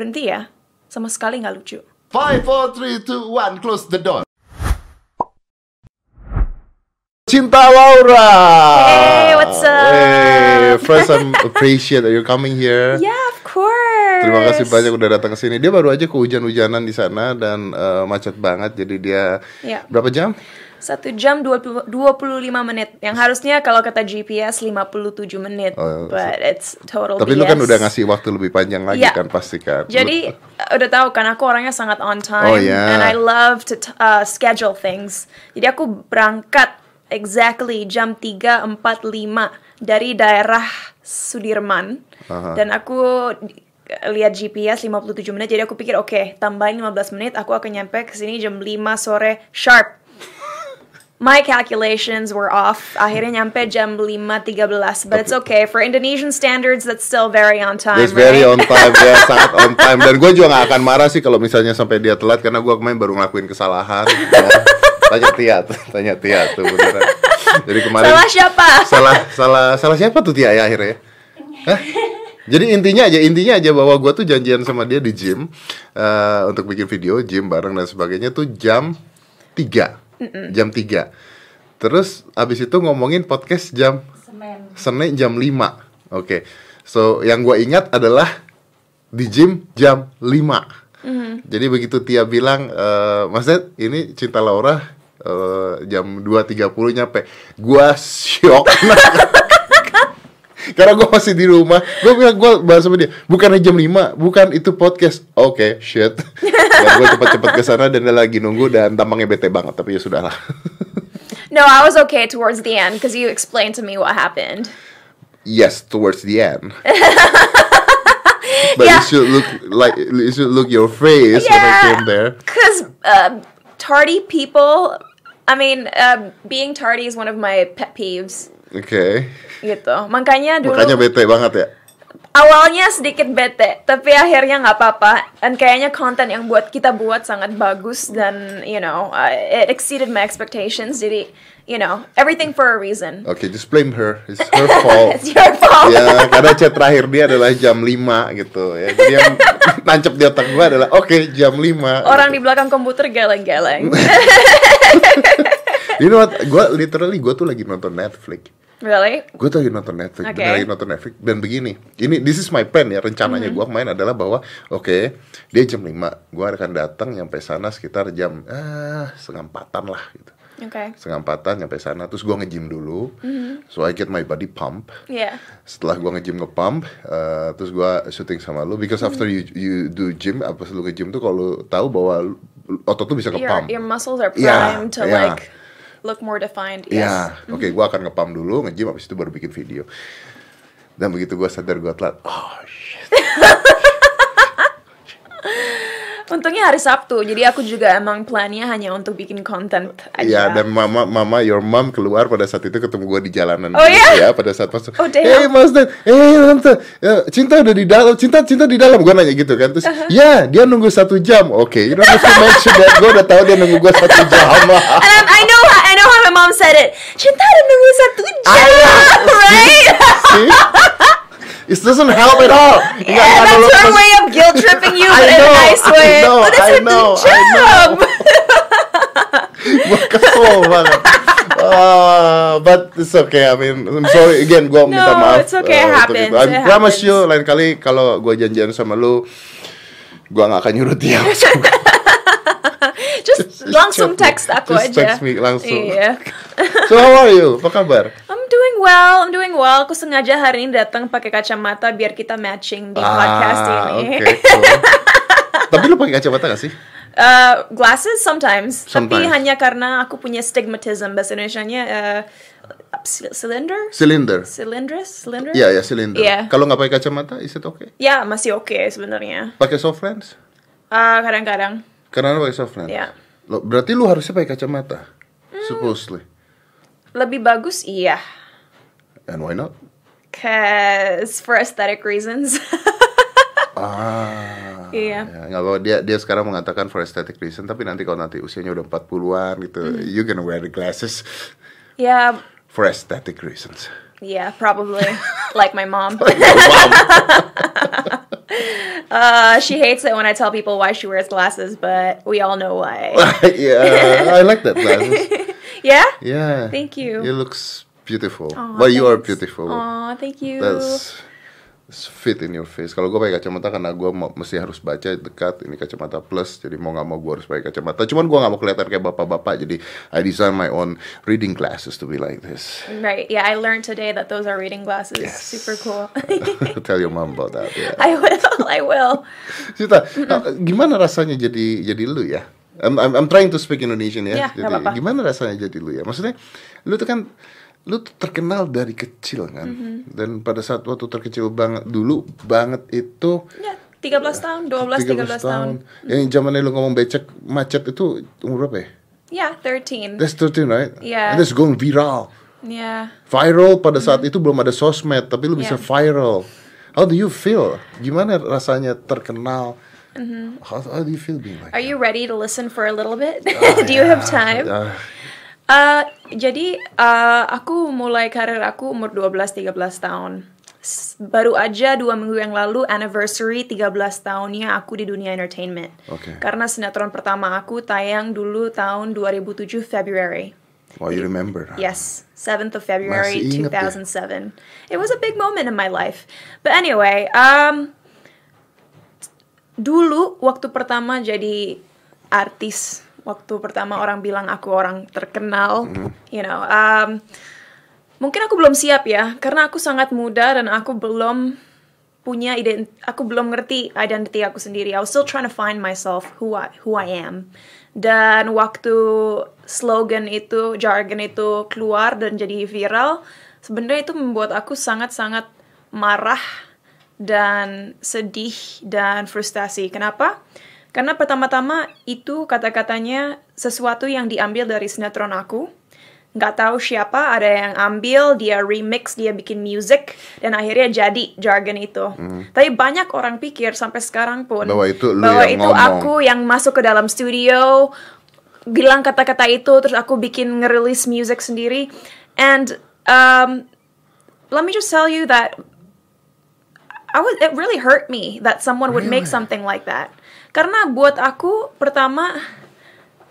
berhenti ya. Sama sekali nggak lucu. Five, four, three, two, one, close the door. Cinta Laura. Hey, what's up? Hey, first I'm appreciate that you're coming here. Yeah, of course. Terima kasih banyak udah datang ke sini. Dia baru aja kehujan-hujanan di sana dan eh, macet banget. Jadi dia Ya. berapa jam? Satu jam 20, 25 menit. Yang harusnya kalau kata GPS 57 menit. Oh, But it's total Tapi BS. lu kan udah ngasih waktu lebih panjang lagi Iya. kan pasti kan. Jadi uh, udah tahu kan aku orangnya sangat on Oh, time ya. and I love to uh, schedule things. Jadi aku berangkat exactly jam 3.45 dari daerah Sudirman Aha. dan aku lihat GPS 57 menit jadi aku pikir oke tambahin 15 menit aku akan nyampe ke sini jam 5 sore sharp. My calculations were off. Akhirnya nyampe jam 5.13. But it's okay. For Indonesian standards, that's still very on time, It's very right? on time ya, sangat on time. Dan gue juga gak akan marah sih kalau misalnya sampai dia telat karena gue kemarin baru ngelakuin kesalahan. ya. Tanya Tia, tuh, tanya Tia tuh beneran. Jadi kemarin Salah siapa? salah salah salah siapa tuh Tia ya akhirnya? Hah? Jadi intinya aja intinya aja bahwa gue tuh janjian sama dia di gym eh, untuk bikin video gym bareng dan sebagainya tuh jam 3 jam 3 Terus abis itu ngomongin podcast jam Senin. Jam 5 Oke. So yang gue ingat adalah Di gym jam 5 Jadi begitu Tia bilang eh Mas Ded ini Cinta Laura eh, Jam 2.30 nyampe. Gua syok Karena gue masih di rumah Gue bilang gue bahas sama dia Bukannya jam 5 Bukan itu podcast Oke shit Dan gue cepet-cepet ke sana Dan dia lagi nunggu Dan tampangnya bete banget Tapi ya sudahlah No, I was okay towards the end because you explained to me what happened. Yes, towards the end. but Yeah. you should look like you should look your face when I came there. Because uh, tardy people, I mean, uh, being tardy is one of my pet peeves. Oke. Gitu. Makanya dulu Makanya bete banget ya. awalnya sedikit bete, tapi akhirnya nggak apa-apa. Dan kayaknya konten yang buat kita buat sangat bagus dan you know uh, it exceeded my expectations. Jadi you know everything for a reason. Oke, just blame her. It's her fault. It's your fault. ya, karena chat terakhir dia adalah jam 5 gitu ya. Jadi yang nancep di otak gua adalah oke jam 5. Orang di belakang komputer geleng-geleng. You know what? Gua literally gua tuh lagi nonton Netflix. Really? Gue tuh lagi nonton Netflix, bener lagi nonton Netflix dan begini. Ini this is my plan ya rencananya Mm-hmm. gua kemarin adalah bahwa oke dia jam 5 gua akan datang nyampe sana sekitar jam ah setengah empatan lah gitu. Okay. Setengah empatan nyampe sana terus gua nge-gym dulu. Mm-hmm. So I get my body pump. Yeah. Setelah gua nge-gym nge-pump eh, terus gua syuting sama lu because after you Mm-hmm. you do gym apa lu nge-gym tuh kalau tahu bahwa otot tuh bisa Your, nge-pump. your muscles are Yeah, primed to yeah. like look more defined. Iya, Yes. oke, gua akan ngepam dulu, nge-gym, habis itu baru bikin video. Dan begitu gua sadar gua telat, oh shit. Untungnya hari Sabtu, jadi aku juga emang plannya hanya untuk bikin konten Iya, aja. dan mama, mama, your mom keluar pada saat itu ketemu gua di jalanan. Oh, iya? Ya, pada saat masuk. Oh, damn. hey Mas Dan, hey tante, ya, cinta udah di dalam, cinta, cinta di dalam. Gua nanya gitu kan, terus, Uh-huh. ya dia nunggu satu jam. Oke, you don't have to mention that. Gua udah tahu dia nunggu gua satu jam. I know how, I know how my mom said it. Cinta nunggu satu jam, know. right? See? It doesn't help at all. Yeah, nggak that's her nolong. way of guilt tripping you, I but in a know, nice I way. know, Udah I know, I jam. know. gue kesel banget. Uh, but it's okay. I mean, I'm sorry again. Gue minta No, maaf. it's okay, uh, happens, itu. I it promise happens. you, lain kali kalau gue janjian sama lu, gue gak akan nyuruh dia. Just langsung text aku Just aja. text me langsung. Iya. so how are you? Apa kabar? I'm doing well, I'm doing well. Aku sengaja hari ini datang pakai kacamata biar kita matching di podcast Ah, ini. oke, cool. Tapi lu pakai kacamata gak sih? Uh, glasses sometimes, tapi Sometimes. hanya karena aku punya stigmatism bahasa Indonesia-nya uh, c- cylinder, Cylinder. cylindrous, cylinder. Iya ya cylinder. Iya. Kalau nggak pakai kacamata, is it okay? Ya masih oke sebenarnya. Pakai soft lens? Uh, kadang-kadang. Karena lu pakai soft lens. Iya. Lo, berarti lu harusnya pakai kacamata. Hmm. Supposedly. Lebih bagus iya, And why not? cause for aesthetic reasons. Ah. Iya. Ya, nggak apa dia dia sekarang mengatakan for aesthetic reason, tapi nanti kalau nanti usianya udah 40-an gitu, Hmm. you gonna wear the glasses yeah, for aesthetic reasons. yeah, probably like my mom. wow. Uh, she hates it when I tell people why she wears glasses, but we all know why. yeah, I like that glasses. yeah? Yeah. Thank you. It looks beautiful. Aw, well, you are beautiful. Aw, thank you. That's fit in your face. Kalau gue pakai kacamata karena gue mesti harus baca dekat ini kacamata plus, jadi mau nggak mau gue harus pakai kacamata. Cuman gue nggak mau kelihatan kayak bapak-bapak, jadi I design my own reading glasses to be like this. Right. Yeah, I learned today that those are reading glasses. Yes. Super cool. Tell your mom about that. Yeah. I will. I will. Cita, uh, gimana rasanya jadi jadi lu ya? I'm, I'm, I'm trying to speak Indonesian ya. Nggak jadi gimana rasanya jadi lu ya? Maksudnya lu tuh kan lu tuh terkenal dari kecil kan. Mm-hmm. Dan pada saat waktu terkecil banget dulu banget itu Ya, 13 tahun, 12, 13, tahun. Yang zamannya lu ngomong becek macet itu umur berapa ya? Yeah, 13. That's 13 right? Yeah. And that's going viral. Yeah. Viral pada saat itu belum ada sosmed, tapi lu bisa Yeah. viral. How do you feel? Gimana rasanya terkenal? How, how do you feel being like Mm-hmm. Are you ready to listen for a little bit? Do you have time? Ah, Uh, jadi uh, aku mulai karir aku umur 12-13 tahun. Baru aja dua minggu yang lalu anniversary 13 tahunnya aku di dunia entertainment. Oke. Karena sinetron pertama aku tayang dulu tahun 2007 February. oh, you remember? Yes, 7th of February Masih inget ya? 2007. It was a big moment in my life. But anyway, um, dulu waktu pertama jadi artis, waktu pertama orang bilang aku orang terkenal, you know, um, mungkin aku belum siap ya, karena aku sangat muda dan aku belum punya ident aku belum ngerti identity aku sendiri. I was still trying to find myself who I who I am. Dan waktu slogan itu, jargon itu keluar dan jadi viral, sebenarnya itu membuat aku sangat-sangat marah dan sedih dan frustasi. Kenapa? Karena pertama-tama itu kata-katanya sesuatu yang diambil dari sinetron aku nggak tahu siapa ada yang ambil dia remix dia bikin music dan akhirnya jadi jargon itu tapi banyak orang pikir sampai sekarang pun Bahwa itu lu bahwa yang itu ngomong. aku yang masuk ke dalam studio bilang kata-kata itu terus aku bikin ngerilis music sendiri and um, let me just tell you that I was it really hurt me that someone would make Really? something like that. Karena buat aku pertama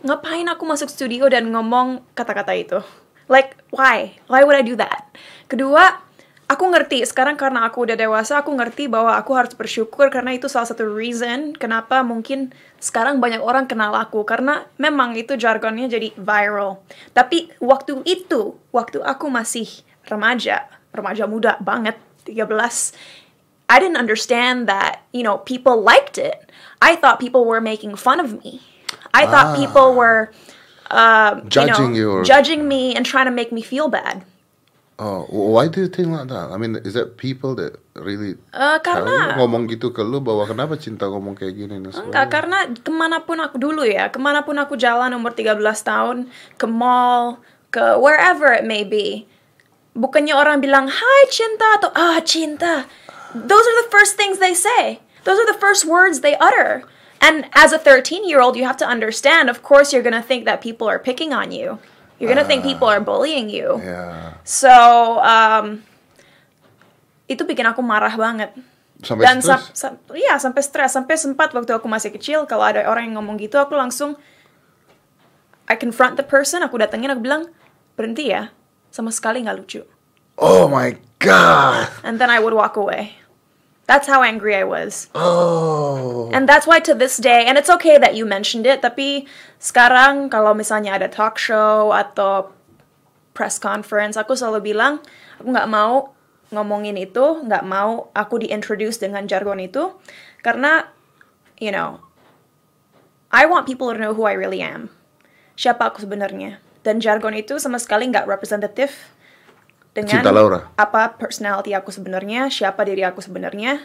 ngapain aku masuk studio dan ngomong kata-kata itu? Like why? Why would I do that? Kedua, aku ngerti sekarang karena aku udah dewasa, aku ngerti bahwa aku harus bersyukur karena itu salah satu reason kenapa mungkin sekarang banyak orang kenal aku karena memang itu jargonnya jadi viral. Tapi waktu itu, waktu aku masih remaja, remaja muda banget, 13, I didn't understand that, you know, people liked it. I thought people were making fun of me. I thought Ah. people were um, Judging you, you know, or- judging me and trying to make me feel bad. Oh, why do you think like that? I mean, is that people that really tell karena you, ngomong gitu ke lu bahwa kenapa cinta ngomong kayak gini Enggak, karena ke mana pun aku dulu ya, ke mana pun aku jalan umur 13 tahun, ke mall, ke wherever it may be, bukannya orang bilang, hai cinta, atau ah cinta. Those are the first things they say. Those are the first words they utter. And as a 13-year-old, you have to understand, of course, you're gonna think that people are picking on you. You're gonna think people are bullying you. Ya, So, um, itu bikin aku marah banget. sampai Dan stres. sam- sam- iya sampai stres, sampai sempat waktu aku masih kecil kalau ada orang yang ngomong gitu aku langsung I confront the person, aku datengin aku bilang berhenti ya, sama sekali nggak lucu. Oh my god. And then I would walk away. That's how angry I was. Oh. And that's why to this day, and it's okay that you mentioned it, tapi sekarang kalau misalnya ada talk show atau press conference, aku selalu bilang, aku nggak mau ngomongin itu, nggak mau aku diintroduce dengan jargon itu, karena, you know, I want people to know who I really am. Siapa aku sebenarnya. Dan jargon itu sama sekali nggak representatif dengan Cinta Laura. apa personality aku sebenarnya, siapa diri aku sebenarnya,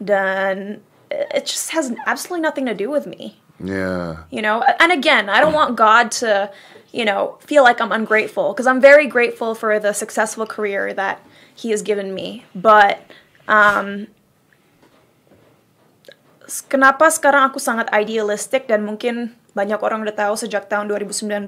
dan it just has absolutely nothing to do with me. Yeah. You know, and again, I don't want God to, you know, feel like I'm ungrateful because I'm very grateful for the successful career that He has given me. But um, kenapa sekarang aku sangat idealistic dan mungkin banyak orang udah tahu sejak tahun 2019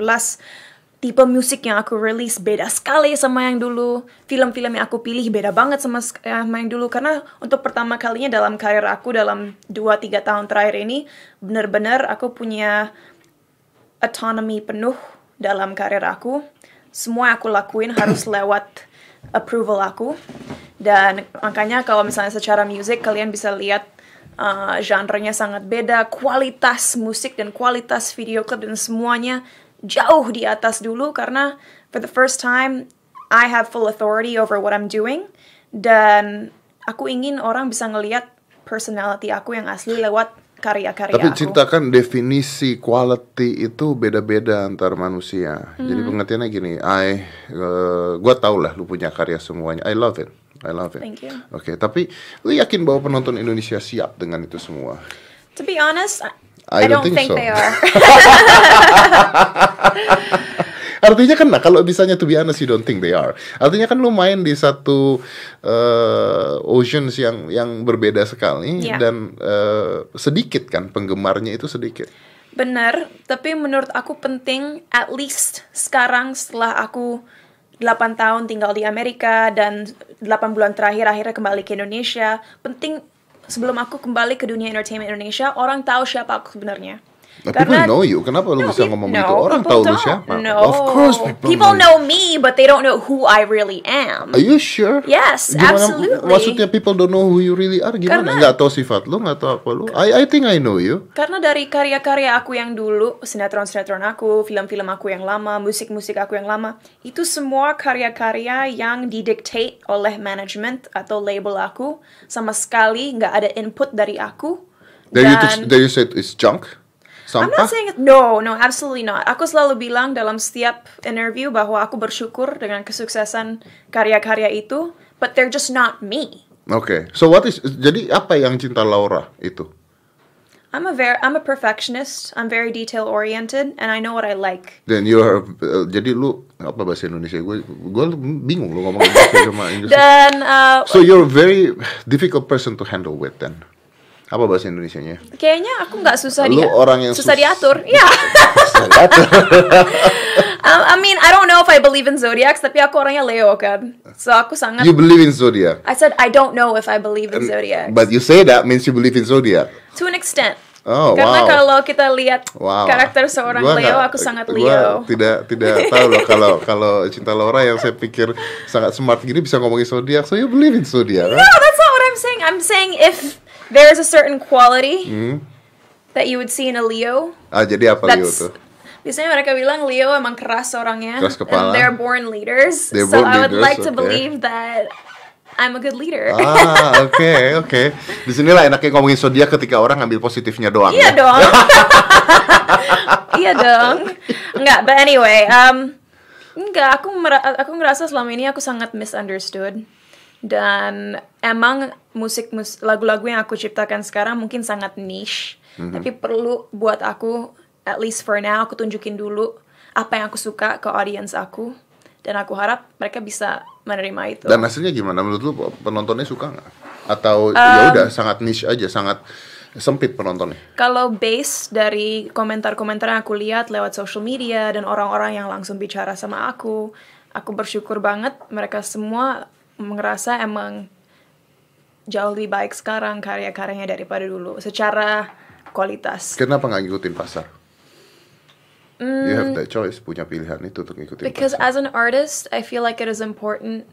tipe musik yang aku rilis beda sekali sama yang dulu. Film-film yang aku pilih beda banget sama, sama yang dulu. Karena untuk pertama kalinya dalam karir aku dalam 2-3 tahun terakhir ini, benar-benar aku punya autonomy penuh dalam karir aku. Semua yang aku lakuin harus lewat approval aku. Dan makanya kalau misalnya secara musik kalian bisa lihat uh, genre-nya sangat beda, kualitas musik dan kualitas video klip dan semuanya jauh di atas dulu karena for the first time I have full authority over what I'm doing dan aku ingin orang bisa ngelihat personality aku yang asli lewat karya-karya Tapi aku. ceritakan definisi quality itu beda-beda antar manusia. Jadi Hmm. pengertiannya gini, I, uh, gua tau lah lu punya karya semuanya. I love it, I love it. Thank you. Oke, tapi lu yakin bahwa penonton Indonesia siap dengan itu semua? To be honest, I, I don't don't think think, so. they are. Artinya kan, nah, kalau misalnya to be honest you don't think they are. Artinya kan lu main di satu uh, oceans yang yang berbeda sekali Iya. dan uh, sedikit kan penggemarnya itu sedikit. Benar, tapi menurut aku penting at least sekarang setelah aku 8 tahun tinggal di Amerika dan 8 bulan terakhir akhirnya kembali ke Indonesia, penting sebelum aku kembali ke dunia entertainment Indonesia, orang tahu siapa aku sebenarnya. Nah, people know you. Kenapa lu No, bisa peop- ngomong no, gitu? Orang tahu lu don't. siapa. No. Of course people, People know. know me, but they don't know who I really am. Are you sure? Yes, Gimana, absolutely. Maksudnya people don't know who you really are gimana? Karena- Nggak tahu sifat lu, nggak tahu apa lu. I I think I know you. Karena dari karya-karya aku yang dulu, sinetron-sinetron aku, film-film aku yang lama, musik-musik aku yang lama, itu semua karya-karya yang didictate oleh management atau label aku, sama sekali nggak ada input dari aku. Then you, then you said it's junk. I'm Sampah. not saying it, no, no, absolutely not. Aku selalu bilang dalam setiap interview bahwa aku bersyukur dengan kesuksesan karya-karya itu, but they're just not me. Oke. So what is jadi apa yang cinta Laura itu? I'm a very, I'm a perfectionist. I'm very detail oriented, and I know what I like. Then you are uh, jadi lu apa bahasa Indonesia? Gue gue bingung lu ngomong bahasa sama Inggris. Dan uh, So you're a very difficult person to handle with then. Apa bahasa Indonesianya? Kayaknya aku nggak susah Lu dia. orang yang susah sus- diatur. Iya. Um, I mean, I don't know if I believe in zodiacs, tapi aku orangnya Leo kan. So aku sangat. you believe in zodiac. I said I don't know if I believe in zodiacs. But you say that means you believe in zodiac. to an extent. Oh, Karena wow. kalau kita lihat Wow. karakter seorang Gua Leo, aku sangat Leo. tidak tidak tahu loh kalau kalau cinta Laura yang saya pikir sangat smart gini bisa ngomongin zodiak. So you believe in zodiac? No, that's not what I'm saying. I'm saying if there's a certain quality that you would see in a Leo, Ah jadi apa Leo tuh? biasanya mereka bilang Leo emang keras orangnya, Keras kepala. and they're born leaders. They're so born I would leaders, like to okay. believe that I'm a good leader. Ah oke oke. Di sinilah enaknya ngomongin zodiak ketika orang ngambil positifnya doang. Iya ya. dong. iya dong. Enggak, but anyway, um, enggak, aku aku ngerasa selama ini aku sangat misunderstood. Dan emang musik mus lagu-lagu yang aku ciptakan sekarang mungkin sangat niche, tapi perlu buat aku at least for now aku tunjukin dulu apa yang aku suka ke audience aku dan aku harap mereka bisa menerima itu. Dan hasilnya gimana menurut lu penontonnya suka nggak? Atau ya udah sangat niche aja, sangat sempit penontonnya? Kalau base dari komentar-komentar yang aku lihat lewat social media dan orang-orang yang langsung bicara sama aku, aku bersyukur banget mereka semua ngerasa emang jauh lebih baik sekarang karya-karyanya daripada dulu secara kualitas. Kenapa nggak ngikutin pasar? You have that choice, punya pilihan itu untuk ngikutin Because pasar. as an artist, I feel like it is important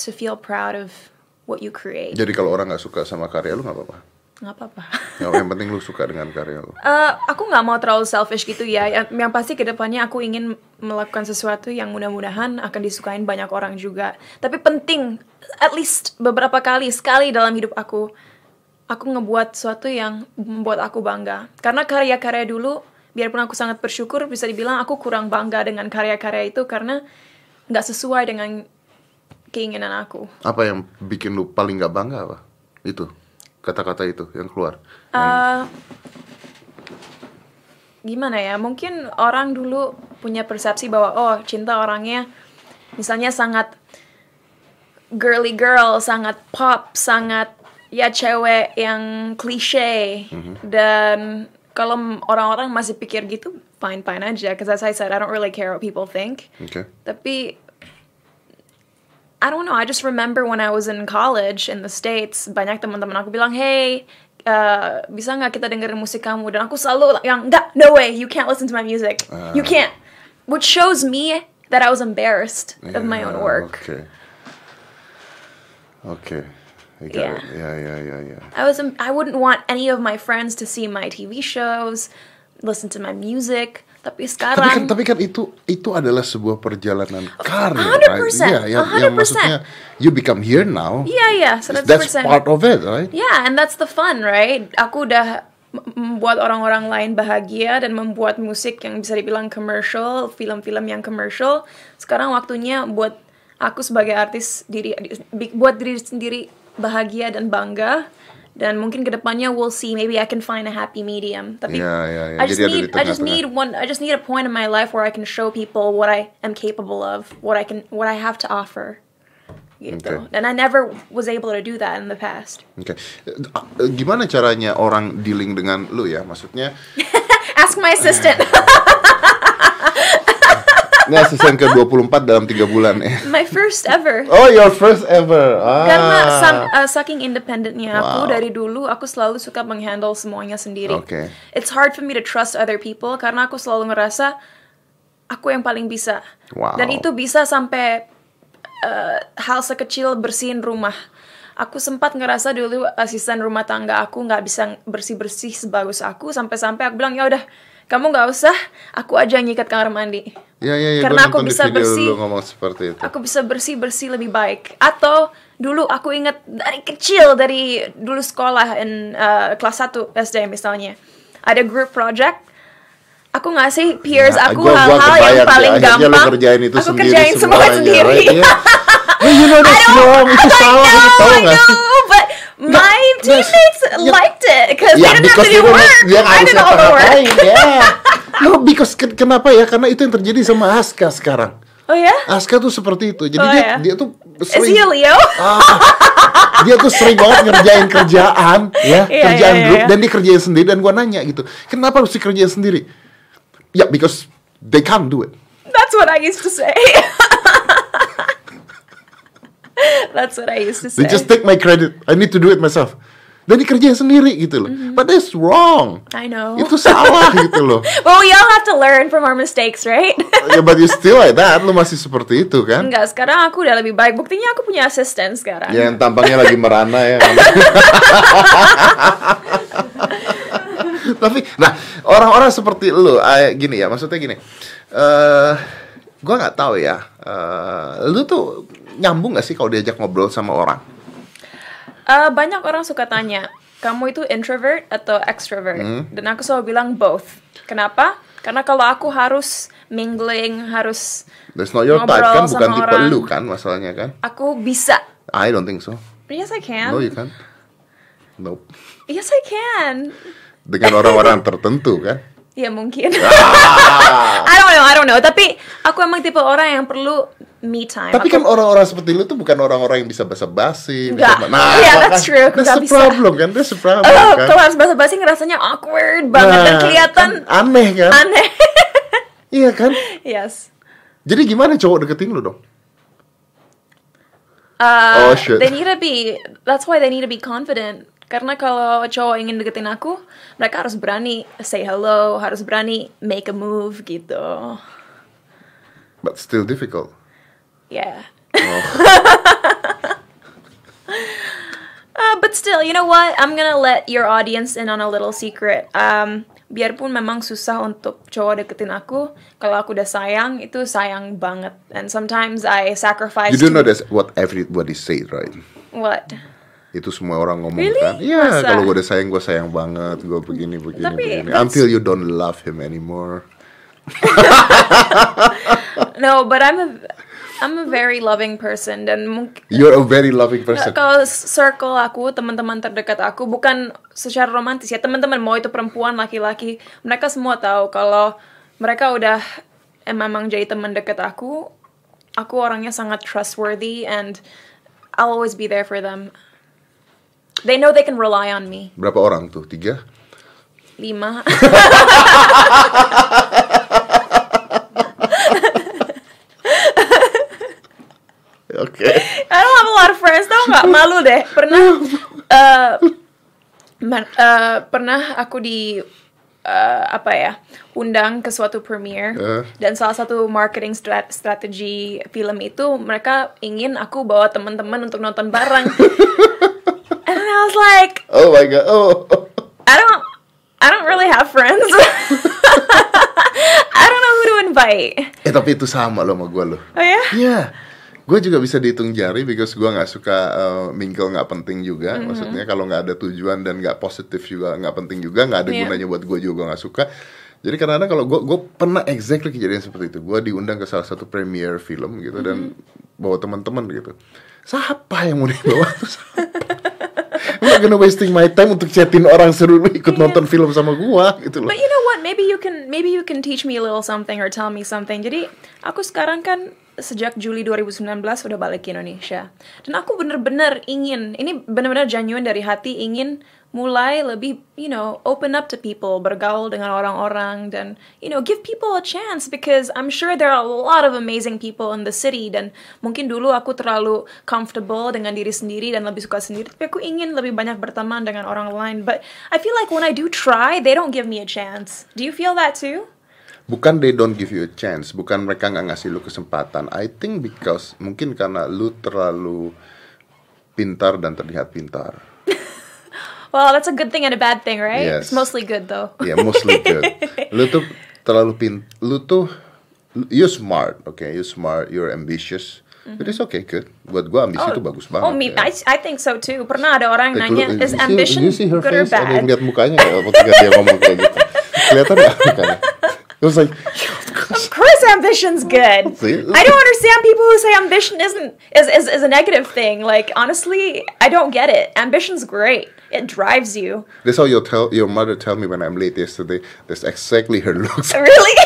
to feel proud of what you create. Jadi kalau orang nggak suka sama karya lu nggak apa-apa. Nggak apa-apa. Yang, yang penting lu suka dengan karya lu. Eh, aku nggak mau terlalu selfish gitu ya. Yang, yang pasti ke depannya aku ingin melakukan sesuatu yang mudah-mudahan akan disukain banyak orang juga. Tapi penting, at least beberapa kali, sekali dalam hidup aku, aku ngebuat sesuatu yang membuat aku bangga. Karena karya-karya dulu, biarpun aku sangat bersyukur, bisa dibilang aku kurang bangga dengan karya-karya itu karena nggak sesuai dengan keinginan aku. Apa yang bikin lu paling nggak bangga apa? Itu kata-kata itu yang keluar. Eh, gimana ya? Mungkin orang dulu punya persepsi bahwa oh cinta orangnya misalnya sangat girly girl sangat pop sangat ya cewek yang klise. Dan kalau orang-orang masih pikir gitu fine fine aja. Because as I said I don't really care what people think. Oke. tapi I don't know I just remember when I was in college in the states banyak teman-teman aku bilang hey uh, bisa nggak kita dengerin musik kamu dan aku selalu yang enggak no way you can't listen to my music you can't which shows me that I was embarrassed of my own work Okay. Okay. I got Yeah. it. Ya, ya, ya, ya. I was I wouldn't want any of my friends to see my TV shows, listen to my music. Tapi Tapi kan, sekarang tapi kan itu itu adalah sebuah perjalanan karir, 100%, Iya, yang, yang 100%. maksudnya you become here now. yeah, yeah, so That's that's percent. part of it, right? Yeah, and that's the fun, right? Aku udah membuat orang-orang lain bahagia dan membuat musik yang bisa dibilang commercial, film-film yang commercial. Sekarang waktunya buat aku sebagai artis diri buat diri sendiri bahagia dan bangga. Dan mungkin ke depannya we'll see maybe I can find a happy medium. Tapi Ya, ya, ya. I just Jadi need I just need one I just need a point in my life where I can show people what I am capable of, what I can what I have to offer. Gitu. Okay. And I never was able to do that in the past. Oke. Eh, Gimana caranya orang dealing dengan lu ya? Maksudnya Ask my assistant. ini asisten ke 24 dalam tiga bulan ya. my first ever. Oh, your first ever. Ah. Karena sam- uh, saking independentnya Wow. aku dari dulu aku selalu suka menghandle semuanya sendiri. Oke. It's hard for me to trust other people karena aku selalu ngerasa aku yang paling bisa. Wow. Dan itu bisa sampai uh, hal sekecil bersihin rumah. Aku sempat ngerasa dulu asisten rumah tangga aku nggak bisa bersih bersih sebagus aku sampai-sampai aku bilang ya udah kamu nggak usah aku aja yang nyikat kamar mandi. Ya, ya, ya. Karena aku bisa bersih. Lu ngomong seperti itu. aku bisa bersih bersih lebih baik atau dulu aku ingat dari kecil dari dulu sekolah in uh, kelas 1 SD misalnya ada group project aku ngasih peers Nah, aku hal-hal yang paling lu gampang kerjain itu aku sendiri kerjain semua semuanya, sendiri right? Iya. Hey, you know that's wrong. Itu salah, know, tahu nggak sih? My teammates ya- liked it because Ya, they didn't have because to do dia work. dia I did all the work. ya. No, because ken- kenapa ya? Karena itu yang terjadi sama Aska sekarang. Oh ya? Aska tuh seperti itu. Jadi Oh, dia ya? dia tuh Is sering he a Leo? dia tuh sering banget ngerjain kerjaan ya, Iya, kerjaan iya, grup iya. dan dikerjain sendiri dan gua nanya gitu. Kenapa harus dikerjain sendiri? Ya, because they can't do it. That's what I used to say. That's what I used to say. They just take my credit. I need to do it myself. Dan dikerjain sendiri gitu loh. Mm-hmm. But that's wrong. I know. Itu salah gitu loh. Well, we all have to learn from our mistakes, right? ya, but you still like that. Lu masih seperti itu kan? Enggak, sekarang aku udah lebih baik. Buktinya aku punya asisten sekarang. Ya, yang tampangnya lagi merana ya. Tapi, nah orang-orang seperti lu, ah, gini ya, maksudnya gini. eh gua nggak tahu ya. eh lu tuh nyambung gak sih kalau diajak ngobrol sama orang? Eh, banyak orang suka tanya, kamu itu introvert atau extrovert? Hmm. Dan aku selalu bilang both. Kenapa? Karena kalau aku harus mingling, harus That's not your type kan, bukan sama tipe orang. lu kan masalahnya kan? aku bisa. I don't think so. Yes, I can. No, you can't. Nope. Yes, I can. Dengan orang-orang tertentu kan? Ya mungkin. Ah. I don't know, I don't know. Tapi aku emang tipe orang yang perlu me time. Tapi Aku- kan orang-orang seperti lu tuh bukan orang-orang yang bisa basa-basi. bisa- Enggak. Yeah, that's true. Aku That's the bisa. problem kan? That's the problem Oh, kan? kalau harus basa-basi ngerasanya awkward banget dan Nah, kelihatan kan aneh kan? aneh. Iya kan? yes. Jadi gimana cowok deketin lu dong? Oh, Uh, shit. They need to be. That's why they need to be confident. Karena kalau cowok ingin deketin aku, mereka harus berani say hello, harus berani make a move gitu. But still difficult. Yeah. Oh. Uh, but still, you know what? I'm gonna let your audience in on a little secret. Um, biarpun memang susah untuk cowok deketin aku, kalau aku udah sayang, itu sayang banget. And sometimes I sacrifice. You do know that's what everybody say, right? What? Itu semua orang ngomong Really? kan. Iya, kalau gue udah sayang, gue sayang banget. Gue begini, begini, Tapi begini. Until you don't love him anymore. No, but I'm a, I'm a very loving person dan mungkin You're a very loving person. kalau circle aku, teman-teman terdekat aku bukan secara romantis ya, teman-teman mau itu perempuan, laki-laki, mereka semua tahu kalau mereka udah memang jadi teman dekat aku, aku orangnya sangat trustworthy and I'll always be there for them. They know they can rely on me. Berapa orang tuh? Tiga? lima. Oke. I don't have a lot of friends, tau nggak? Malu deh. Pernah, eh, man- eh, pernah aku di eh, apa ya undang ke suatu premiere Eh. dan salah satu marketing strat- strategi film itu mereka ingin aku bawa teman-teman untuk nonton bareng. And I was like, Oh my god. Oh. I don't, I don't really have friends. I don't know who to invite. Eh tapi itu sama loh sama gue loh. Oh ya? Iya. Gue juga bisa dihitung jari because gue nggak suka uh, mingle nggak penting juga. Mm-hmm. Maksudnya kalau nggak ada tujuan dan nggak positif juga nggak penting juga nggak ada Iya. gunanya buat gue juga nggak suka. Jadi kadang-kadang kalau gue gue pernah exactly kejadian seperti itu. Gue diundang ke salah satu premiere film gitu dan Mm-hmm. bawa teman-teman gitu. Siapa yang mau dibawa tuh? Siapa? I'm not gonna wasting my time untuk chatin orang seru ikut nonton film sama gua gitu loh. But you know what? Maybe you can maybe you can teach me a little something or tell me something. Jadi aku sekarang kan sejak Juli 2019 udah balik ke Indonesia. Dan aku bener-bener ingin, ini bener-bener genuine dari hati ingin mulai lebih, you know, open up to people, bergaul dengan orang-orang dan you know, give people a chance because I'm sure there are a lot of amazing people in the city dan mungkin dulu aku terlalu comfortable dengan diri sendiri dan lebih suka sendiri. Tapi aku ingin lebih banyak berteman dengan orang lain. But I feel like when I do try they don't give me a chance. Do you feel that too Bukan they don't give you a chance, bukan mereka nggak ngasih lu kesempatan. I think because mungkin karena lu terlalu pintar dan terlihat pintar. well that's a good thing and a bad thing right Yes. it's mostly good though Ya, mostly good. Lu tuh terlalu pin, lu tuh you smart, okay, you smart, you're ambitious. It is okay, good. Buat gua ambisi itu bagus banget. oh me ya. I, I think so too pernah ada orang yang Eh, nanya is see- ambition see good or face? Ada yang bad lihat mukanya nggak ketika dia ngomong kayak gitu? Kelihatan nggak mukanya? It was like, Of course, ambition's good. See? I don't understand people who say ambition isn't is, is is a negative thing. Like honestly, I don't get it. Ambition's great. It drives you. that's how your tell your mother tell me when I'm late yesterday. That's exactly her looks. Really?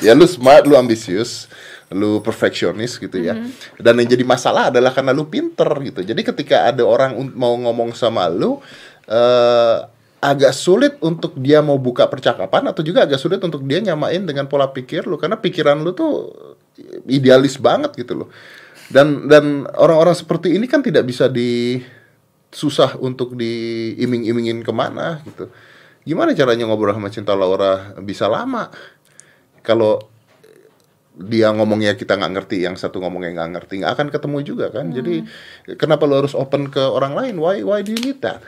ya lu smart, lu ambisius, lu perfeksionis gitu ya. Dan yang jadi masalah adalah karena lu pinter gitu. Jadi ketika ada orang mau ngomong sama lu, eh agak sulit untuk dia mau buka percakapan atau juga agak sulit untuk dia nyamain dengan pola pikir lu karena pikiran lu tuh idealis banget gitu loh. Dan dan orang-orang seperti ini kan tidak bisa di susah untuk diiming-imingin ke mana gitu. Gimana caranya ngobrol sama Cinta Laura bisa lama? Kalau dia ngomongnya kita nggak ngerti, yang satu ngomongnya nggak ngerti, nggak akan ketemu juga kan. Jadi kenapa lo harus open ke orang lain? Why why do you need that?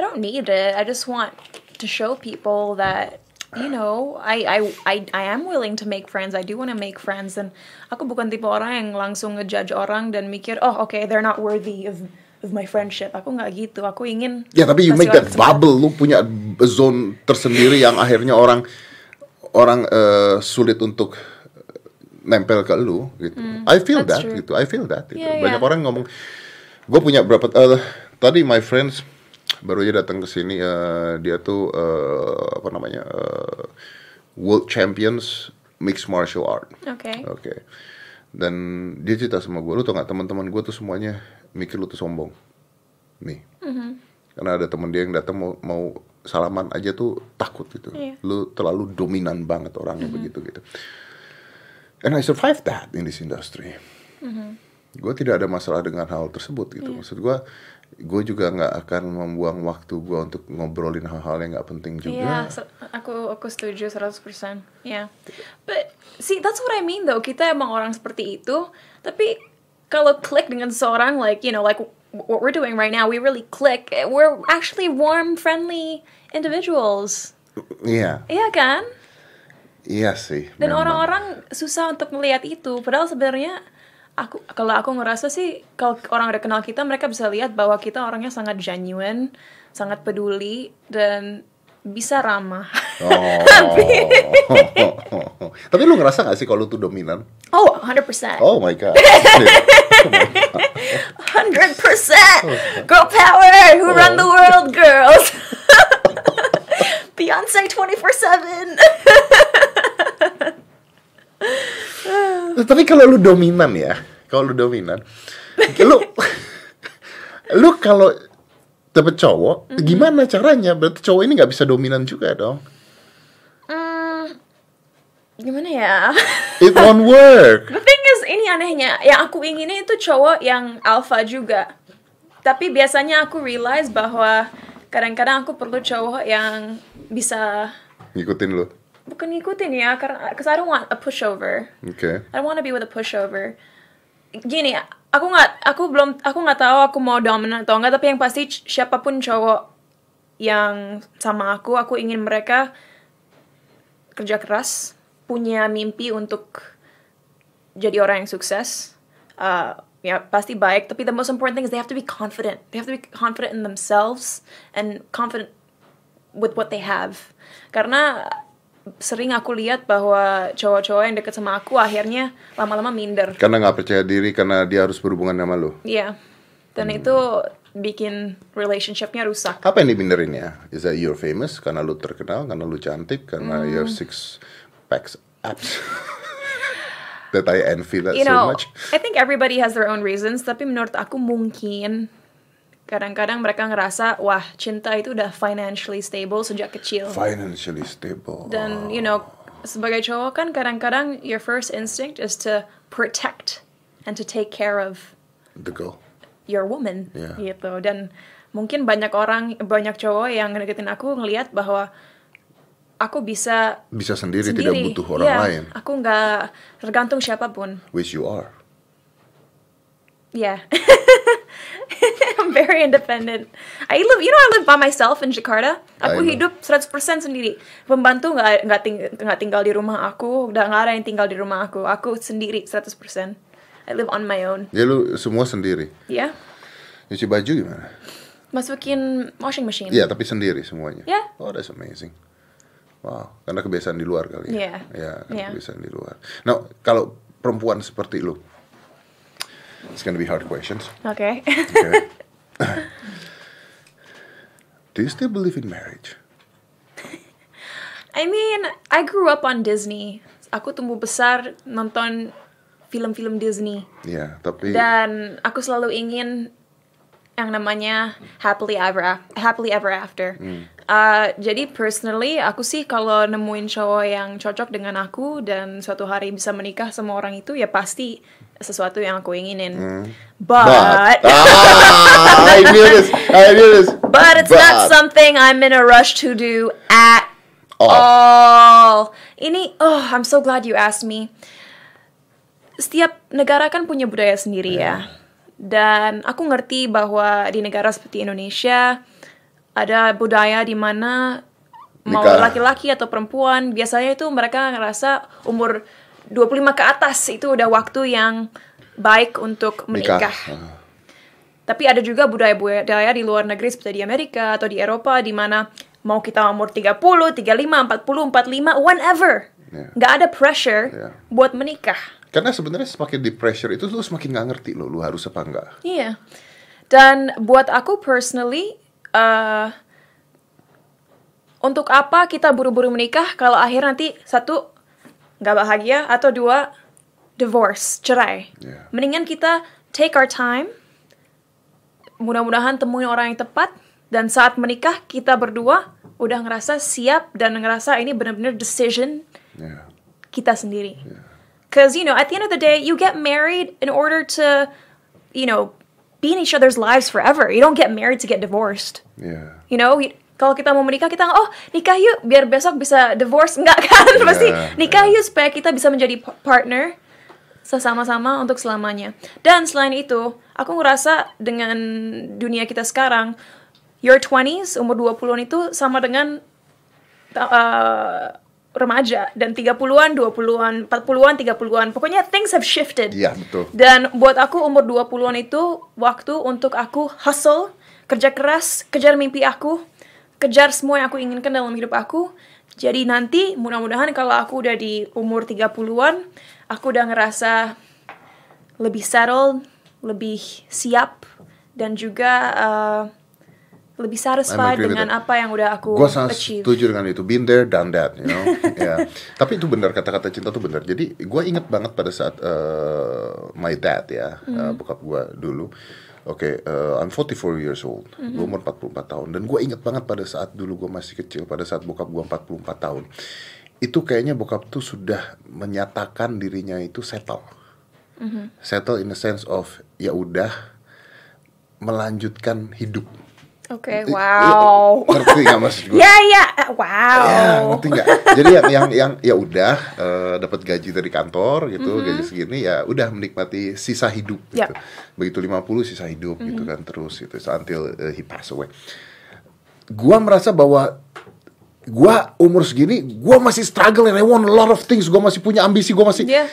I don't need it. I just want to show people that you know, I I I I am willing to make friends. I do want to make friends dan aku bukan tipe orang yang langsung ngejudge orang dan mikir, "Oh, okay, they're not worthy of of my friendship." Aku nggak gitu. Aku ingin Ya tapi you make that kesempatan. bubble, lu punya zone tersendiri yang akhirnya orang orang eh, sulit untuk nempel ke lu gitu. I feel that true. gitu. I feel that. Gitu. Yeah, Banyak yeah. orang ngomong, gue punya berapa eh, tadi my friends baru aja datang ke sini eh, dia tuh eh, apa namanya eh, world champions mixed martial art. Oke. Oke. Dan dia cerita sama gue, lu tau gak teman-teman gue tuh semuanya mikir lu tuh sombong. Nih. Mm-hmm. Karena ada temen dia yang datang mau mau salaman aja tuh takut gitu. Mm-hmm. Lu terlalu dominan banget orangnya begitu gitu. And I survived that in this industry. Mm-hmm. Gue tidak ada masalah dengan hal tersebut gitu. Iya. Maksud gue, gue juga nggak akan membuang waktu gue untuk ngobrolin hal-hal yang nggak penting Yeah, juga. so- aku aku setuju 100%. Yeah. But see, that's what I mean though. Kita emang orang seperti itu, tapi kalau klik dengan seorang like, you know, like what we're doing right now, we really click. We're actually warm, friendly individuals. Iya, Iya kan? iya sih. Dan orang-orang susah untuk melihat itu. Padahal sebenarnya aku kalau aku ngerasa sih kalau orang udah kenal kita mereka bisa lihat bahwa kita orangnya sangat genuine, sangat peduli dan bisa ramah. Oh. Tapi lu ngerasa gak sih kalau lu tuh dominan? Oh, 100%. Oh my god. 100%. Girl power. Who run the world, girls? Beyonce 24/7. Tapi kalau lu dominan ya, kalau lu dominan, lu lu kalau dapet cowok, gimana caranya? Berarti cowok ini nggak bisa dominan juga dong. Hmm, gimana ya? It won't work. The thing is, ini anehnya, yang aku inginin itu cowok yang alpha juga. Tapi biasanya aku realize bahwa kadang-kadang aku perlu cowok yang bisa Ngikutin lu. Bukan ngikutin ya, karena cause I don't want a pushover. Oke. I don't want to be with a pushover. Gini, aku nggak, aku belum, aku nggak tahu aku mau dominant atau enggak. Tapi yang pasti siapa pun cowok yang sama aku, aku ingin mereka kerja keras, punya mimpi untuk jadi orang yang sukses. Uh, ya pasti baik. Tapi the most important thing is they have to be confident. They have to be confident in themselves and confident with what they have. Karena sering aku lihat bahwa cowok-cowok yang deket sama aku akhirnya lama-lama minder. Karena nggak percaya diri karena dia harus berhubungan sama lu. Iya. Dan itu bikin relationshipnya rusak. Apa yang diminderin ya? Is that you're famous karena lu terkenal, karena lu cantik, karena you Hmm. have six packs abs. that I envy that You so know, much. I think everybody has their own reasons, tapi menurut aku mungkin kadang-kadang mereka ngerasa, wah cinta itu udah financially stable sejak kecil. Financially stable. Dan, you know, sebagai cowok kan kadang-kadang your first instinct is to protect and to take care of the girl. your woman Yeah. gitu dan mungkin banyak orang banyak cowok yang ngedeketin aku ngelihat bahwa aku bisa Bisa sendiri, sendiri tidak butuh orang Iya, lain. aku nggak tergantung siapa pun Which you are. ya I'm very independent I live you know I live by myself in Jakarta aku hidup 100% sendiri pembantu nggak nggak ting nggak tinggal di rumah aku udah nggak ada yang tinggal di rumah aku aku sendiri 100% I live on my own Ya lu semua sendiri. ya Nyuci baju gimana? masukin washing machine Iya, tapi sendiri semuanya. Yeah. Oh, that's amazing. Wow, karena kebiasaan di luar kali ya. Yeah. Ya, karena Yeah. kebiasaan di luar. Nah, kalau perempuan seperti lu, it's gonna be hard questions. oke Okay. Do you still believe in marriage? I mean, I grew up on Disney. Aku tumbuh besar nonton film-film Disney. Ya, tapi Dan aku selalu ingin yang namanya happily ever happily ever after. Uh, jadi personally aku sih kalau nemuin cowok yang cocok dengan aku dan suatu hari bisa menikah sama orang itu ya pasti sesuatu yang aku inginin. but, But ah, I knew this. I knew this. But it's not something I'm in a rush to do at All. all. Ini, oh, I'm so glad you asked me. Setiap negara kan punya budaya sendiri ya. Dan aku ngerti bahwa di negara seperti Indonesia ada budaya di mana mau laki-laki atau perempuan biasanya itu mereka ngerasa umur 25 ke atas itu udah waktu yang baik untuk Nikah. menikah. Ah. Tapi ada juga budaya-budaya di luar negeri seperti di Amerika atau di Eropa di mana mau kita umur 30, 35, 40, 45, whenever. Yeah. Nggak ada pressure Yeah. buat menikah. Karena sebenarnya semakin di pressure itu lu semakin nggak ngerti lo, lu harus apa enggak. Iya. Dan buat aku personally, eh, untuk apa kita buru-buru menikah kalau akhir nanti satu nggak bahagia atau dua divorce, cerai. Yeah. Mendingan kita take our time, mudah-mudahan temuin orang yang tepat dan saat menikah kita berdua udah ngerasa siap dan ngerasa ini benar-benar decision Ya. kita sendiri. Because, you know, at the end of the day, you get married in order to, you know, be in each other's lives forever. You don't get married to get divorced. Ya. You know, kalau kita mau menikah, kita, oh, nikah yuk, biar besok bisa divorce. Enggak kan? Pasti Yeah, nikah yuk supaya kita bisa menjadi pa- partner sesama-sama untuk selamanya. Dan selain itu, aku ngerasa dengan dunia kita sekarang, your 20s, umur 20-an itu sama dengan uh, remaja dan 30-an, 20-an, 40-an, 30-an. Pokoknya things have shifted. Iya, betul. Dan buat aku umur 20-an itu waktu untuk aku hustle, kerja keras, kejar mimpi aku, kejar semua yang aku inginkan dalam hidup aku. Jadi nanti mudah-mudahan kalau aku udah di umur 30-an, aku udah ngerasa lebih settled, lebih siap dan juga uh, lebih satisfied dengan apa yang udah aku Gue sangat achieve. setuju dengan itu. Been there, done that, you know. ya. Tapi itu benar kata-kata cinta tuh benar. Jadi gue inget banget pada saat eh, my dad ya, Hmm. eh, bokap gue dulu. Oke, eh, I'm 44 years old. Gue umur 44 tahun. Dan gue inget banget pada saat dulu gue masih kecil, pada saat bokap gue 44 tahun. Itu kayaknya bokap tuh sudah menyatakan dirinya itu settle. Settle in the sense of, ya udah, melanjutkan hidup. Oke, I- wow. Ngerti gak maksud gue? Ya, ya, wow. Ya, ngerti nggak? Jadi yang yang yang ya udah eh, dapat gaji dari kantor gitu, gaji segini ya udah menikmati sisa hidup Ya. gitu. Begitu 50 sisa hidup gitu kan terus gitu until eh, he pass away. Gua merasa bahwa gua umur segini gua masih struggle and I want a lot of things. Gua masih punya ambisi, gua masih Iya.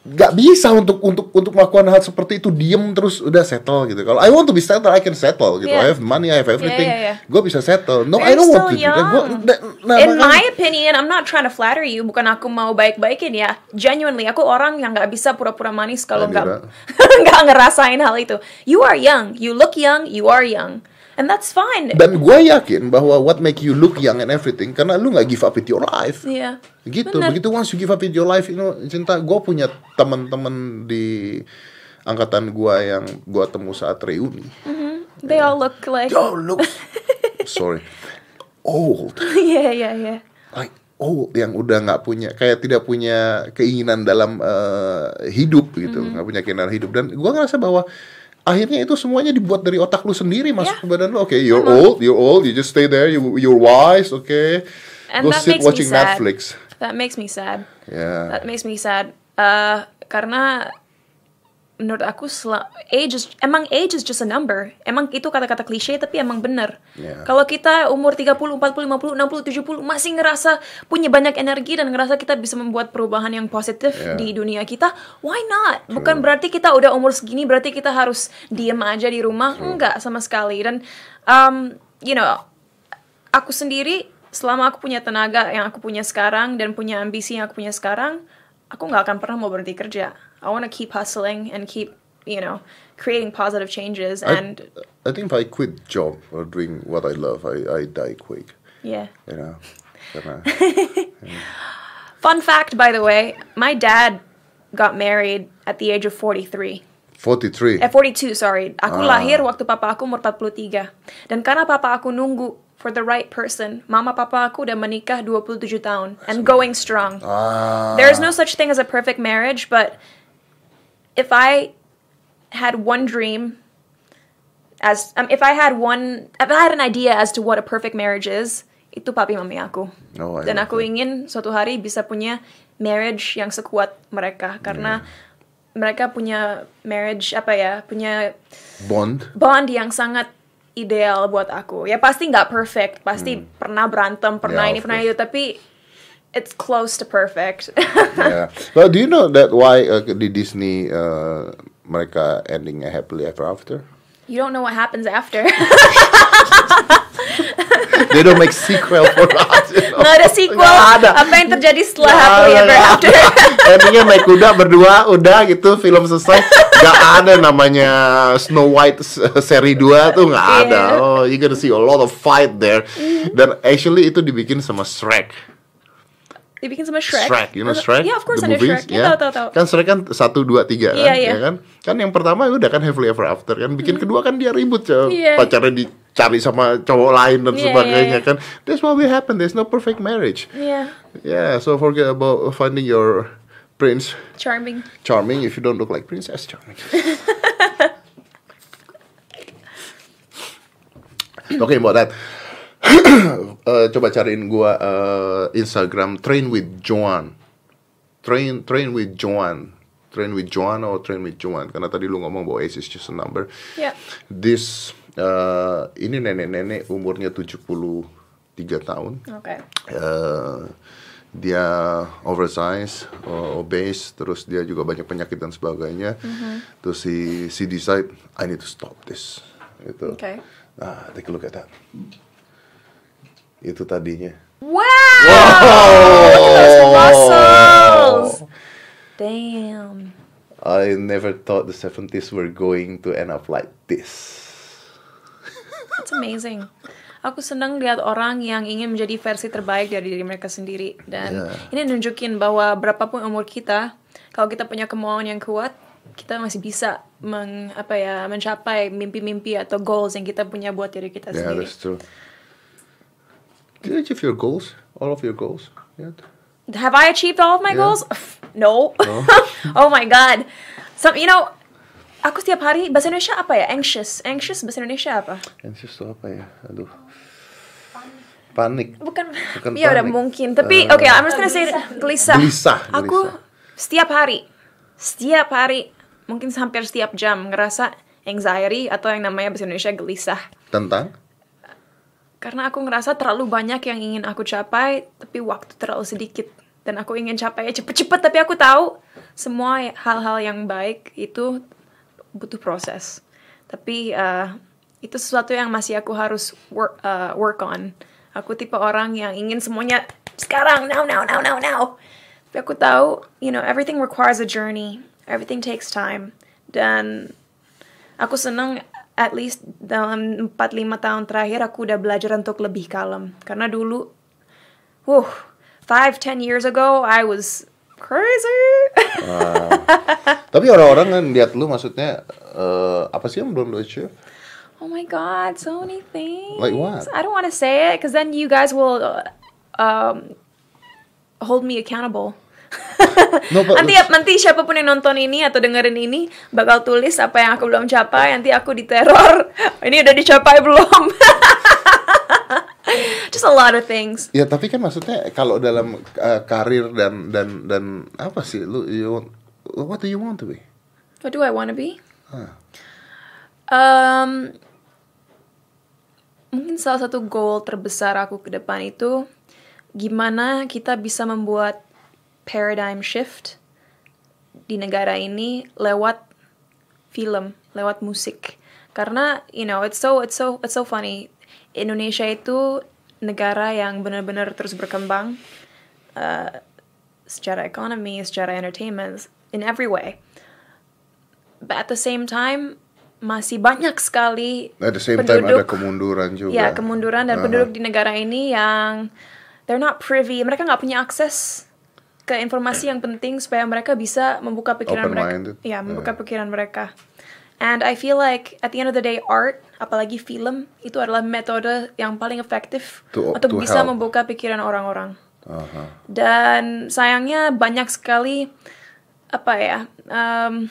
Nggak bisa untuk untuk untuk melakukan hal seperti itu diem terus udah settle gitu. Kalau I want to be settled, I can settle gitu. Yeah. I have money, I have everything. yeah, yeah. Gue bisa settle. No, You're I don't want to do that. Gua, da- nah, In makanya- my opinion, I'm not trying to flatter you. Bukan aku mau baik-baikin ya. Genuinely, aku orang yang nggak bisa pura-pura manis kalau nggak nggak ngerasain hal itu. You are young. You look young. You are young. And that's fine. Dan gue yakin bahwa what make you look young and everything karena lu nggak give up with your life. Iya. Gitu. Bener. Begitu once you give up with your life, you know, cinta. Gue punya teman-teman di angkatan gue yang gue temu saat reuni. They all look like. Yo, look, sorry, old, yeah, yeah, yeah. like old yang udah nggak punya, kayak tidak punya keinginan dalam eh, hidup gitu, nggak punya keinginan hidup. Dan gue ngerasa bahwa akhirnya itu semuanya dibuat dari otak lu sendiri masuk Yeah. ke badan lu. Oke, you're old, you're old, you just stay there, you you're wise, oke. And Go that sit makes watching me sad. Netflix. That makes me sad. Ya. That makes me sad. Uh, karena menurut aku sel- age is, emang age is just a number. Emang itu kata-kata klise tapi emang bener. Yeah. Kalau kita umur 30, 40, 50, 60, 70 masih ngerasa punya banyak energi dan ngerasa kita bisa membuat perubahan yang positif Yeah. di dunia kita, why not? Bukan berarti kita udah umur segini berarti kita harus diem aja di rumah. Enggak sama sekali. Dan um, you know, aku sendiri selama aku punya tenaga yang aku punya sekarang dan punya ambisi yang aku punya sekarang, aku nggak akan pernah mau berhenti kerja. I wanna keep hustling and keep, you know, creating positive changes I, and I think if I quit job or doing what I love, I I die quick. yeah. You know, Fun fact, by the way, my dad got married at the age of 43. 43. Eh, 42, sorry. Aku lahir waktu papa aku umur 43. Dan karena papa aku nunggu for the right person, mama papa aku udah menikah 27 tahun and going strong. Ah. There is no such thing as a perfect marriage, but if I had one dream as um, if I had one if I had an idea as to what a perfect marriage is, itu papi mami aku. Oh, Dan aku ingin suatu hari bisa punya marriage yang sekuat mereka karena mereka punya marriage apa ya, punya Bond. bond yang sangat ideal buat aku. Ya pasti nggak perfect, pasti pernah berantem, pernah Yeah, ini, pernah course. itu, tapi it's close to perfect. yeah. Well, do you know that why uh, di Disney uh, mereka ending happily ever after? you don't know what happens after. They don't make sequel for us. You know? Nggak ada sequel. Nggak ada. Apa yang terjadi setelah Nggak happily ada, ever after? Endingnya naik kuda berdua, udah gitu film selesai. Gak ada namanya Snow White seri 2 tuh nggak Iya. ada. Oh, you gonna see a lot of fight there. Dan actually itu dibikin sama Shrek. Dibikin sama Shrek. Shrek, you know Shrek? Yeah, of course The ada movies, Shrek. Ya, tahu tahu tahu. Kan Shrek kan satu dua tiga kan, Iya, iya. ya kan? Kan yang pertama udah kan Happily Ever After kan, bikin kedua kan dia ribut ya, Iya. pacarnya dicari sama cowok lain dan Iya, sebagainya iya, iya. kan. That's what will happen. There's no perfect marriage. Yeah, Yeah, so forget about finding your prince charming. charming if you don't look like Princess Charming. Talking about that, Eh, coba cariin gua eh, Instagram Train with Joan. Train Train with Joan. Train with Joan or Train with Joan. Karena tadi lu ngomong bahwa age is just a number. Yeah. This eh, ini nenek-nenek umurnya 73 tahun. Okay. Eh, dia oversize, uh, obese, terus dia juga banyak penyakit dan sebagainya. Terus si si decide I need to stop this. Gitu. Okay. Nah, take a look at that. Itu tadinya. Wow! Those muscles. Damn. I never thought the 70s were going to end up like this. It's amazing. Aku senang lihat orang yang ingin menjadi versi terbaik dari diri mereka sendiri dan Yeah. ini nunjukin bahwa berapapun umur kita, kalau kita punya kemauan yang kuat, kita masih bisa meng, apa ya mencapai mimpi-mimpi atau goals yang kita punya buat diri kita Yeah, sendiri. that's true. Did you achieve your goals? All of your goals? Yet? Have I achieved all of my Yeah. goals? No. oh my god. Some, you know, aku setiap hari bahasa Indonesia apa ya? Anxious. Anxious bahasa Indonesia apa? Anxious tuh apa ya? Aduh. Panik. Bukan. Bukan ya udah mungkin. Tapi Eh, oke, I'm just gonna say gelisah. Gelisah, Aku setiap hari, setiap hari, mungkin hampir setiap jam ngerasa anxiety atau yang namanya bahasa Indonesia gelisah. Tentang? Karena aku ngerasa terlalu banyak yang ingin aku capai, tapi waktu terlalu sedikit. Dan aku ingin capai cepet-cepet, tapi aku tahu semua hal-hal yang baik itu butuh proses. Tapi eh, itu sesuatu yang masih aku harus work, eh, work on. Aku tipe orang yang ingin semuanya sekarang, now, now, now, now, now. Tapi aku tahu, you know, everything requires a journey. Everything takes time. Dan aku seneng at least dalam 4-5 tahun terakhir aku udah belajar untuk lebih kalem. Karena dulu, wuh, 5-10 years ago, I was crazy. Tapi orang-orang kan lihat lu maksudnya eh, apa sih yang belum lu achieve? oh my god, so many things. Like what? I don't want to say it because then you guys will uh, um, hold me accountable. No, but nanti nanti siapa pun yang nonton ini atau dengerin ini bakal tulis apa yang aku belum capai nanti aku diteror. Ini udah dicapai belum? Just a lot of things. Ya tapi kan maksudnya kalau dalam eh, karir dan dan dan apa sih? Lu you what do you want to be? what do I want to be? Hah. Um, mungkin salah satu goal terbesar aku ke depan itu gimana kita bisa membuat paradigm shift di negara ini lewat film, lewat musik. Karena you know, it's so it's so it's so funny. Indonesia itu negara yang benar-benar terus berkembang uh, secara ekonomi, secara entertainment, in every way. But at the same time masih banyak sekali At the same time ada penduduk kemunduran juga. ya kemunduran dan Aha. penduduk di negara ini yang they're not privy mereka nggak punya akses ke informasi yang penting supaya mereka bisa membuka pikiran mereka Open-minded. ya membuka Yeah. pikiran mereka and I feel like at the end of the day art apalagi film itu adalah metode yang paling efektif To- untuk to bisa help. membuka pikiran orang-orang Aha. dan sayangnya banyak sekali apa ya um,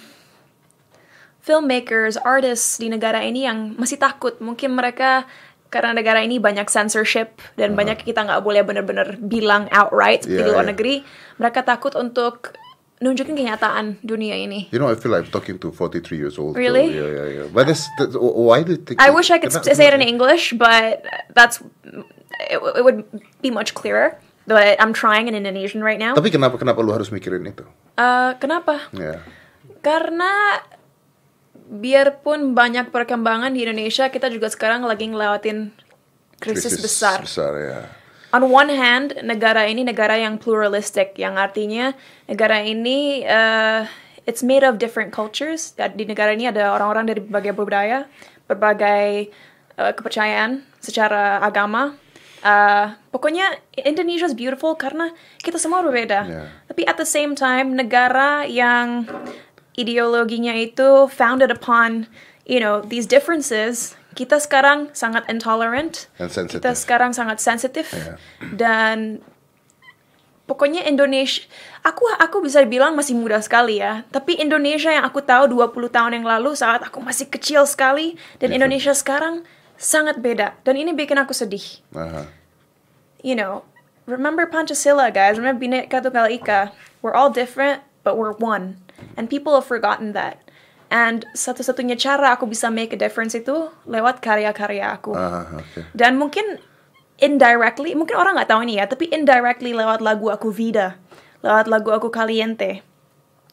filmmakers, artists di negara ini yang masih takut. Mungkin mereka karena negara ini banyak censorship dan banyak kita nggak boleh benar-benar bilang outright seperti Iya, di luar iya. negeri. Mereka takut untuk nunjukin kenyataan dunia ini. You know, I feel like I'm talking to 43 years old. Really? Yeah, yeah, yeah. But that's, that's why do you think? I wish I could say it in English, but that's it, it would be much clearer. But I'm trying in Indonesian right now. Tapi kenapa kenapa lu harus mikirin itu? Uh, kenapa? Ya. Karena biarpun banyak perkembangan di Indonesia, kita juga sekarang lagi ngelewatin krisis, besar. Besar ya. On one hand, negara ini negara yang pluralistic, yang artinya negara ini uh, it's made of different cultures. Di negara ini ada orang-orang dari berbagai budaya, berbagai uh, kepercayaan secara agama. Uh, pokoknya Indonesia is beautiful karena kita semua berbeda. Yeah. Tapi at the same time, negara yang ideologinya itu founded upon, you know, these differences, kita sekarang sangat intolerant. And sensitive. Kita sekarang sangat sensitif Yeah. dan pokoknya Indonesia aku aku bisa bilang masih muda sekali ya. Tapi Indonesia yang aku tahu 20 tahun yang lalu saat aku masih kecil sekali dan Indonesia sekarang sangat beda. Dan ini bikin aku sedih. Aha. you know remember Pancasila guys? Remember Bhinneka Tunggal Ika? We're all different but we're one and people have forgotten that and satu-satunya cara aku bisa make a difference itu lewat karya-karya aku Aha, oke. dan mungkin indirectly, mungkin orang nggak tahu ini ya, tapi indirectly lewat lagu aku Vida, lewat lagu aku Caliente.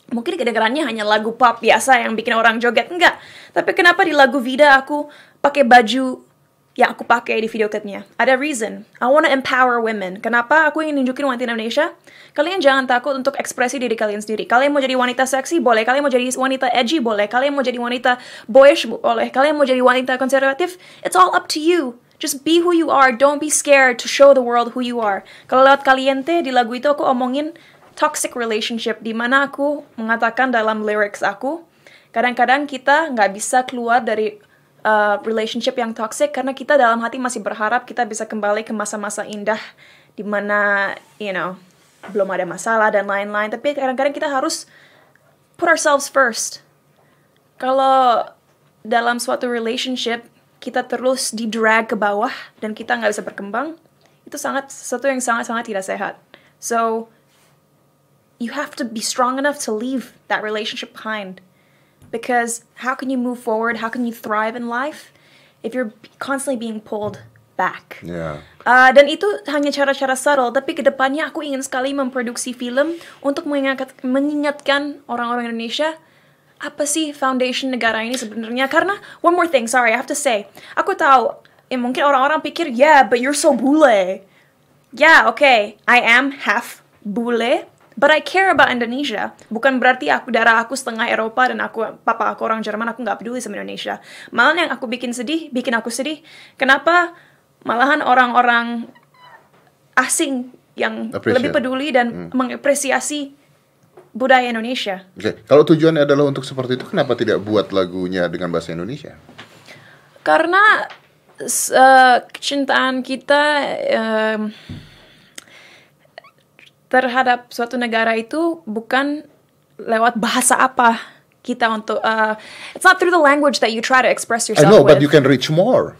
Mungkin kedengarannya hanya lagu pop biasa yang bikin orang joget, enggak. Tapi kenapa di lagu Vida aku pakai baju yang aku pakai di video klipnya? Ada reason. I wanna empower women. Kenapa aku ingin nunjukin wanita Indonesia? Kalian jangan takut untuk ekspresi diri kalian sendiri. Kalian mau jadi wanita seksi, boleh. Kalian mau jadi wanita edgy, boleh. Kalian mau jadi wanita boyish, boleh. Kalian mau jadi wanita konservatif, it's all up to you. Just be who you are. Don't be scared to show the world who you are. Kalau lewat Caliente di lagu itu aku omongin toxic relationship di mana aku mengatakan dalam lyrics aku Kadang-kadang kita nggak bisa keluar dari uh, relationship yang toxic karena kita dalam hati masih berharap kita bisa kembali ke masa-masa indah di mana you know belum ada masalah dan lain-lain. Tapi kadang-kadang kita harus put ourselves first. Kalau dalam suatu relationship kita terus di drag ke bawah dan kita nggak bisa berkembang, itu sangat sesuatu yang sangat-sangat tidak sehat. So you have to be strong enough to leave that relationship behind. Because how can you move forward? How can you thrive in life if you're constantly being pulled back? Ya. Uh, dan itu hanya cara-cara subtle, tapi ke depannya aku ingin sekali memproduksi film untuk mengingat, mengingatkan orang-orang Indonesia apa sih foundation negara ini sebenarnya? Karena one more thing, sorry, I have to say, aku tahu, ya mungkin orang-orang pikir, yeah, but you're so bule. Yeah, okay, I am half bule, but I care about Indonesia. Bukan berarti aku darah aku setengah Eropa dan aku papa aku orang Jerman, aku nggak peduli sama Indonesia. Malah yang aku bikin sedih, bikin aku sedih. Kenapa malahan orang-orang asing yang Appreciate. lebih peduli dan mengapresiasi budaya Indonesia? Oke, kalau tujuannya adalah untuk seperti itu, kenapa tidak buat lagunya dengan bahasa Indonesia? Karena eh, kecintaan kita em, terhadap suatu negara itu bukan lewat bahasa apa kita untuk uh, it's not through the language that you try to express I yourself know, with but you can reach more.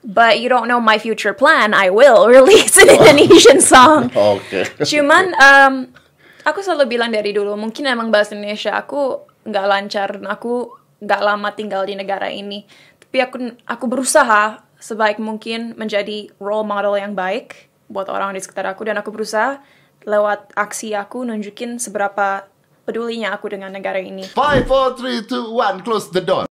but you don't know my future plan I will release an Indonesian song Oke. Cuman em, aku selalu bilang dari dulu mungkin emang bahasa Indonesia aku nggak lancar dan aku nggak lama tinggal di negara ini. Tapi aku aku berusaha sebaik mungkin menjadi role model yang baik buat orang di sekitar aku dan aku berusaha lewat aksi aku nunjukin seberapa pedulinya aku dengan negara ini. Five, four, three, two, one, close the door.